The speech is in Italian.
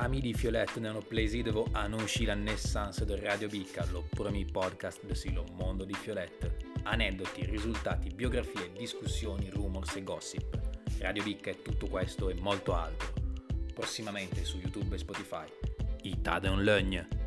Amidi di Fiolette ne hanno plaisir de vous ah, la naissance del Radio Bicca, lo premier podcast del silo Mondo di Fiolette. Aneddoti, risultati, biografie, discussioni, rumors e gossip. Radio Bicca è tutto questo e molto altro. Prossimamente su YouTube e Spotify. Itade un legne.